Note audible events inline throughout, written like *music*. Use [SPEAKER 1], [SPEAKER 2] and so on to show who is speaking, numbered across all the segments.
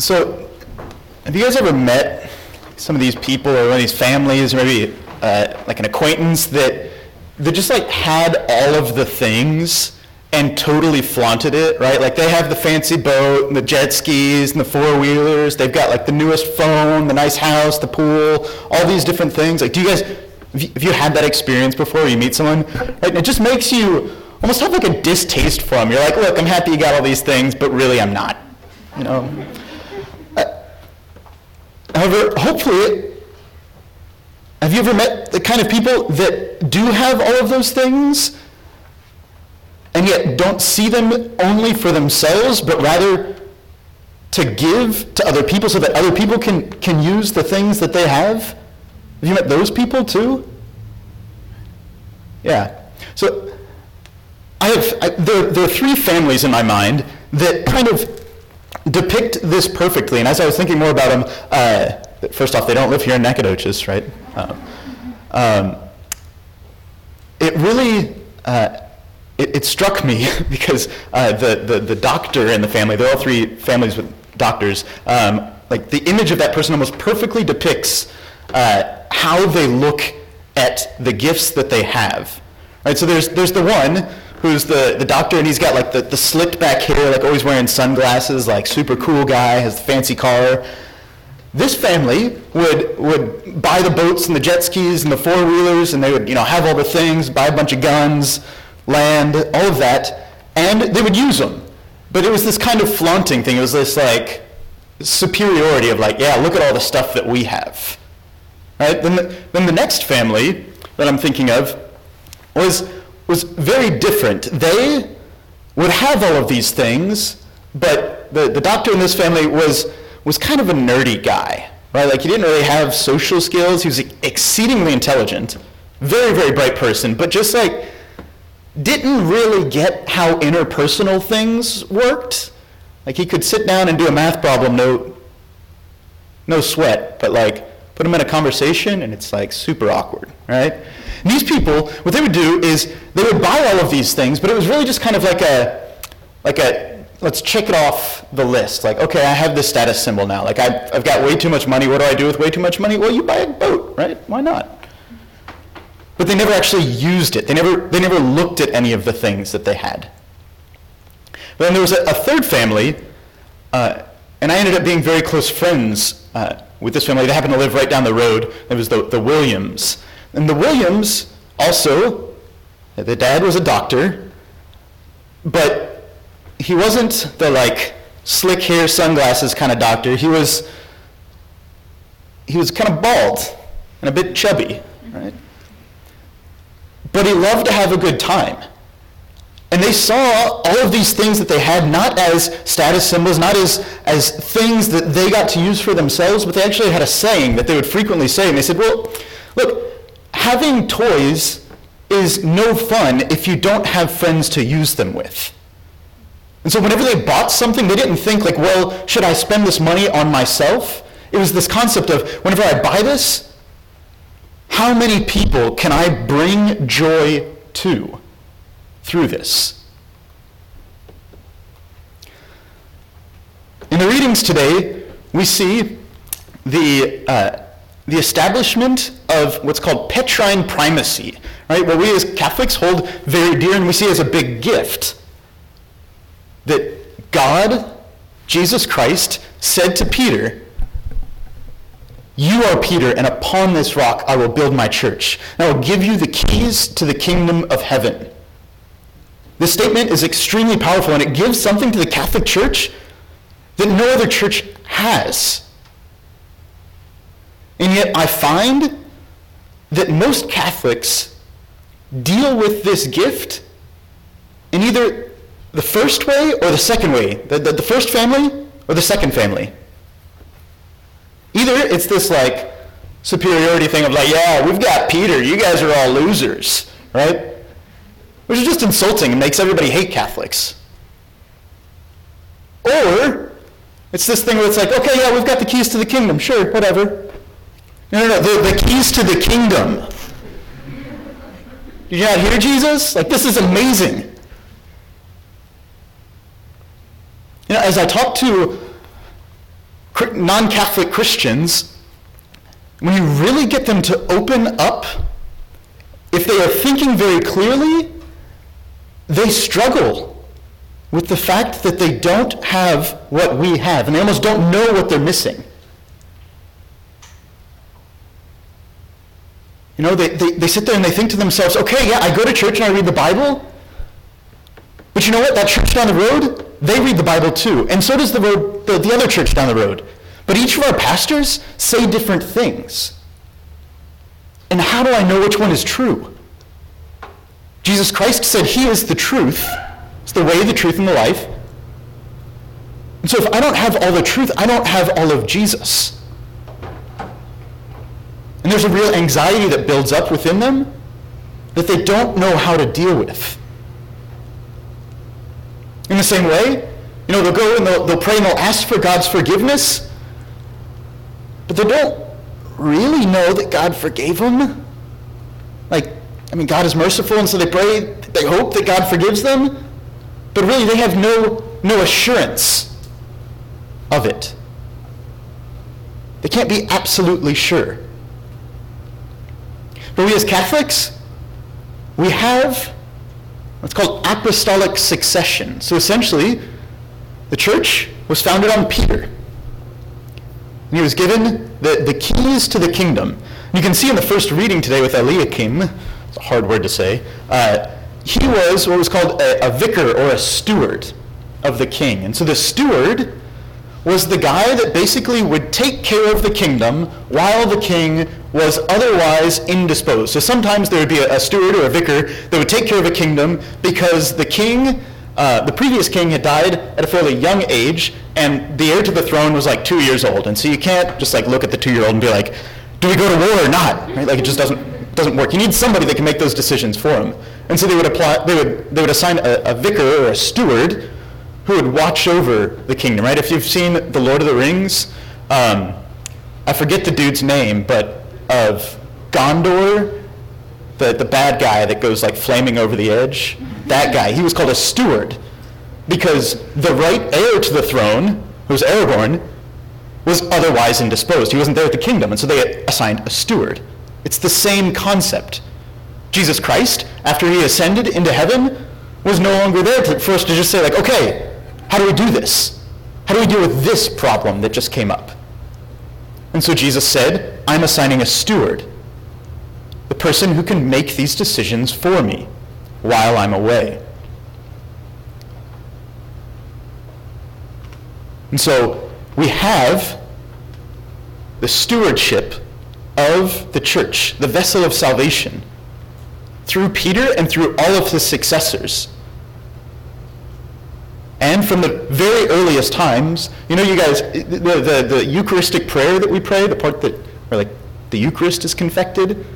[SPEAKER 1] So, have you guys ever met some of these people or one of these families, or maybe uh, like an acquaintance that that just like had all of the things and totally flaunted it, right? Like they have the fancy boat and the jet skis and the four wheelers. They've got like the newest phone, the nice house, the pool, all these different things. Like, do you guys have you, had that experience before? You meet someone, right? It just makes you almost have like a distaste for them. You're like, look, I'm happy you got all these things, but really, I'm not. You know. However, hopefully, have you ever met the kind of people that do have all of those things and yet don't see them only for themselves, but rather to give to other people so that other people can, can use the things that they have? Have you met those people too? Yeah. So I have, I, there, there are three families in my mind that kind of depict this perfectly. And as I was thinking more about them, uh, first off, they don't live here in Nacogdoches, right? Um, um, it really, uh, it, it, struck me *laughs* because uh, the, the, the doctor and the family, they're all three families with doctors, um, like the image of that person almost perfectly depicts uh, how they look at the gifts that they have. Right, so there's, there's the one who's the, the doctor, and he's got like the, the slicked back hair, like always wearing sunglasses, like super cool guy, has the fancy car. This family would, would buy the boats and the jet skis and the four wheelers, and they would you know, have all the things, buy a bunch of guns, land, all of that, and they would use them. But it was this kind of flaunting thing. It was this like superiority of like, yeah, look at all the stuff that we have. Right? Then the, then the next family that I'm thinking of was was very different. They would have all of these things, but the, the doctor in this family was, was kind of a nerdy guy, right? Like he didn't really have social skills. He was exceedingly intelligent, very, very bright person, but just like didn't really get how interpersonal things worked. Like he could sit down and do a math problem, no, no sweat, but like put him in a conversation and it's like super awkward, right? And these people, what they would do is they would buy all of these things, but it was really just kind of like a, like a, let's check it off the list. Like, okay, I have this status symbol now. Like, I've, I've got way too much money. What do I do with way too much money? Well, you buy a boat, right? Why not? But they never actually used it. They never, they never looked at any of the things that they had. But then there was a, a third family, uh, and I ended up being very close friends uh, with this family. They happened to live right down the road. It was the, the Williams. And the Williams also, the dad was a doctor, but he wasn't the like slick hair, sunglasses kind of doctor. He was he was kind of bald and a bit chubby, right? But he loved to have a good time. And they saw all of these things that they had not as status symbols, not as, as things that they got to use for themselves, but they actually had a saying that they would frequently say. And they said, well, look, having toys is no fun if you don't have friends to use them with. And so whenever they bought something, they didn't think like, well, should I spend this money on myself? It was this concept of whenever I buy this, how many people can I bring joy to through this? In the readings today, we see the uh, the establishment of what's called Petrine primacy, right? What we as Catholics hold very dear and we see as a big gift. That God, Jesus Christ, said to Peter, You are Peter, and upon this rock I will build my church. And I will give you the keys to the kingdom of heaven. This statement is extremely powerful, and it gives something to the Catholic Church that no other church has. And yet I find that most Catholics deal with this gift in either the first way or the second way. The, the, the first family or the second family. Either it's this like superiority thing of like, yeah, we've got Peter, you guys are all losers, right? Which is just insulting and makes everybody hate Catholics. Or it's this thing where it's like, okay, yeah, we've got the keys to the kingdom, sure, whatever. No, no, no. The, the keys to the kingdom. Did you not hear Jesus? Like, this is amazing. You know, as I talk to non-Catholic Christians, when you really get them to open up, if they are thinking very clearly, they struggle with the fact that they don't have what we have, and they almost don't know what they're missing. You know, they, they, they sit there and they think to themselves, okay, yeah, I go to church and I read the Bible, but you know what? That church down the road, they read the Bible too. And so does the, road, the, the other church down the road. But each of our pastors say different things. And how do I know which one is true? Jesus Christ said he is the truth. It's the way, the truth, and the life. And so if I don't have all the truth, I don't have all of Jesus. And there's a real anxiety that builds up within them that they don't know how to deal with. In the same way, you know, they'll go and they'll, they'll pray and they'll ask for God's forgiveness, but they don't really know that God forgave them. Like, I mean, God is merciful, and so they pray, they hope that God forgives them, but really they have no, no assurance of it. They can't be absolutely sure. But we as Catholics, we have what's called apostolic succession. So essentially, the church was founded on Peter. And he was given the, the keys to the kingdom. You can see in the first reading today with Eliakim, it's a hard word to say, uh, he was what was called a, a vicar or a steward of the king. And so the steward was the guy that basically would take care of the kingdom while the king was otherwise indisposed. So sometimes there would be a, a steward or a vicar that would take care of a kingdom because the king, uh, the previous king had died at a fairly young age, and the heir to the throne was like two years old. And so you can't just like look at the two-year-old and be like, do we go to war or not? Right? Like it just doesn't, doesn't work. You need somebody that can make those decisions for him. And so they would apply, they would, they would assign a, a vicar or a steward who would watch over the kingdom, right? If you've seen The Lord of the Rings, um, I forget the dude's name, but of Gondor, the, the bad guy that goes like flaming over the edge, that guy, he was called a steward because the right heir to the throne, who was Aragorn, was otherwise indisposed. He wasn't there at the kingdom, and so they assigned a steward. It's the same concept. Jesus Christ, after he ascended into heaven, was no longer there to, for us to just say, like, okay, how do we do this? How do we deal with this problem that just came up? And so Jesus said, I'm assigning a steward, the person who can make these decisions for me while I'm away. And so we have the stewardship of the church, the vessel of salvation, through Peter and through all of his successors. And from the very earliest times, you know, you guys, the, the, the Eucharistic prayer that we pray, the part that, where like the Eucharist is confected,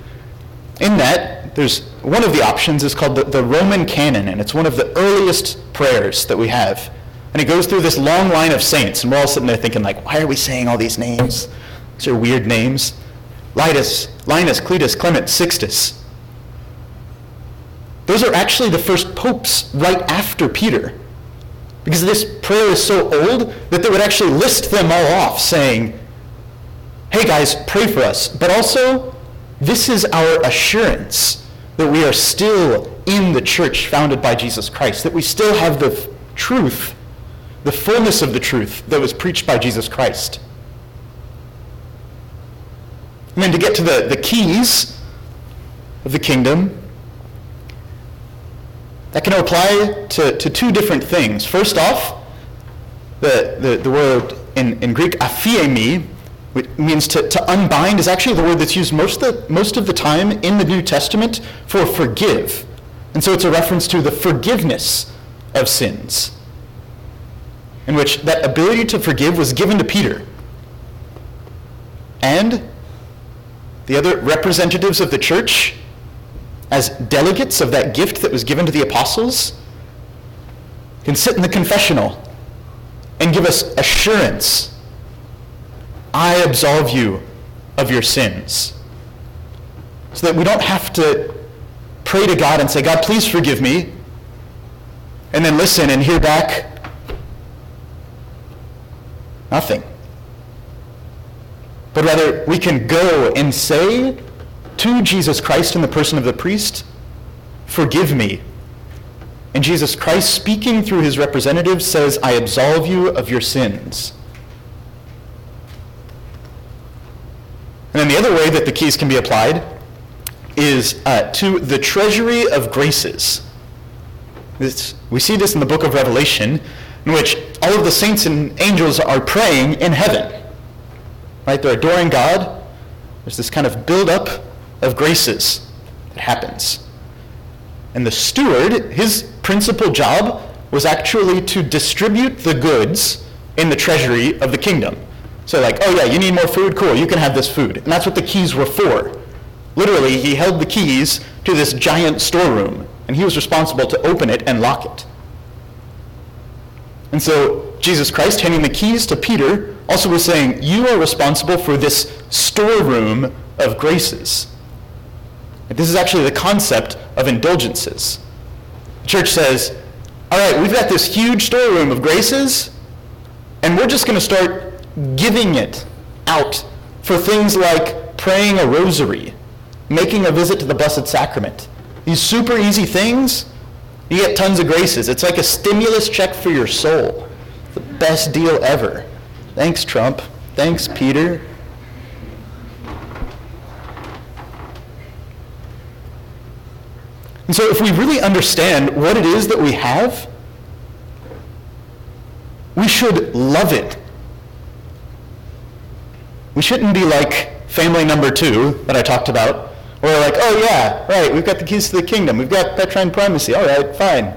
[SPEAKER 1] in that, there's one of the options is called the, the Roman Canon, and it's one of the earliest prayers that we have. And it goes through this long line of saints, and we're all sitting there thinking, like, why are we saying all these names? These are weird names. Linus, Linus, Cletus, Clement, Sixtus. Those are actually the first popes right after Peter. Because this prayer is so old that they would actually list them all off saying, hey guys, pray for us. But also, this is our assurance that we are still in the church founded by Jesus Christ, that we still have the f- truth, the fullness of the truth that was preached by Jesus Christ. And then to get to the, the keys of the kingdom, that can apply to, to two different things. First off, the, the, the word in, in Greek, aphiemi, which means to, to unbind, is actually the word that's used most of, the, most of the time in the New Testament for forgive. And so it's a reference to the forgiveness of sins, in which that ability to forgive was given to Peter. And the other representatives of the church as delegates of that gift that was given to the apostles can sit in the confessional and give us assurance. I absolve you of your sins. So that we don't have to pray to God and say, God, please forgive me. And then listen and hear back nothing. but rather we can go and say to Jesus Christ in the person of the priest, Forgive me. And Jesus Christ, speaking through his representative, says, I absolve you of your sins. And then the other way that the keys can be applied is uh, to the treasury of graces. We see this in the book of Revelation, in which all of the saints and angels are praying in heaven. Right? They're adoring God. There's this kind of build-up of graces that happens. And the steward, his principal job was actually to distribute the goods in the treasury of the kingdom. So like, oh yeah, you need more food? Cool, you can have this food. And that's what the keys were for. Literally, he held the keys to this giant storeroom, and he was responsible to open it and lock it. And so Jesus Christ handing the keys to Peter also was saying, you are responsible for this storeroom of graces. This is actually the concept of indulgences. The church says, all right, we've got this huge storeroom of graces, and we're just going to start giving it out for things like praying a rosary, making a visit to the Blessed Sacrament. These super easy things, you get tons of graces. It's like a stimulus check for your soul. The best deal ever. Thanks, Trump. Thanks, Peter. And so if we really understand what it is that we have, we should love it we shouldn't be like family number two that I talked about, where we're like, oh yeah, right, we've got the keys to the kingdom, we've got Petrine primacy, all right, fine.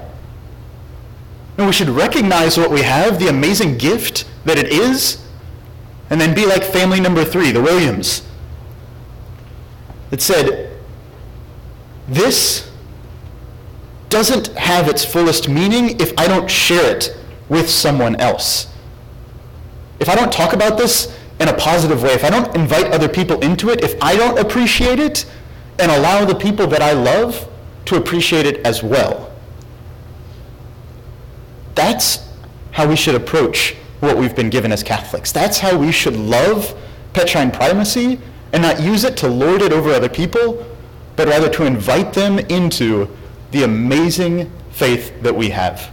[SPEAKER 1] And we should recognize what we have, the amazing gift that it is, and then be like family number three, the Williams. It said, this doesn't have its fullest meaning if I don't share it with someone else. If I don't talk about this in a positive way, if I don't invite other people into it, if I don't appreciate it and allow the people that I love to appreciate it as well, that's how we should approach what we've been given as Catholics. That's how we should love Petrine primacy and not use it to lord it over other people, but rather to invite them into the amazing faith that we have.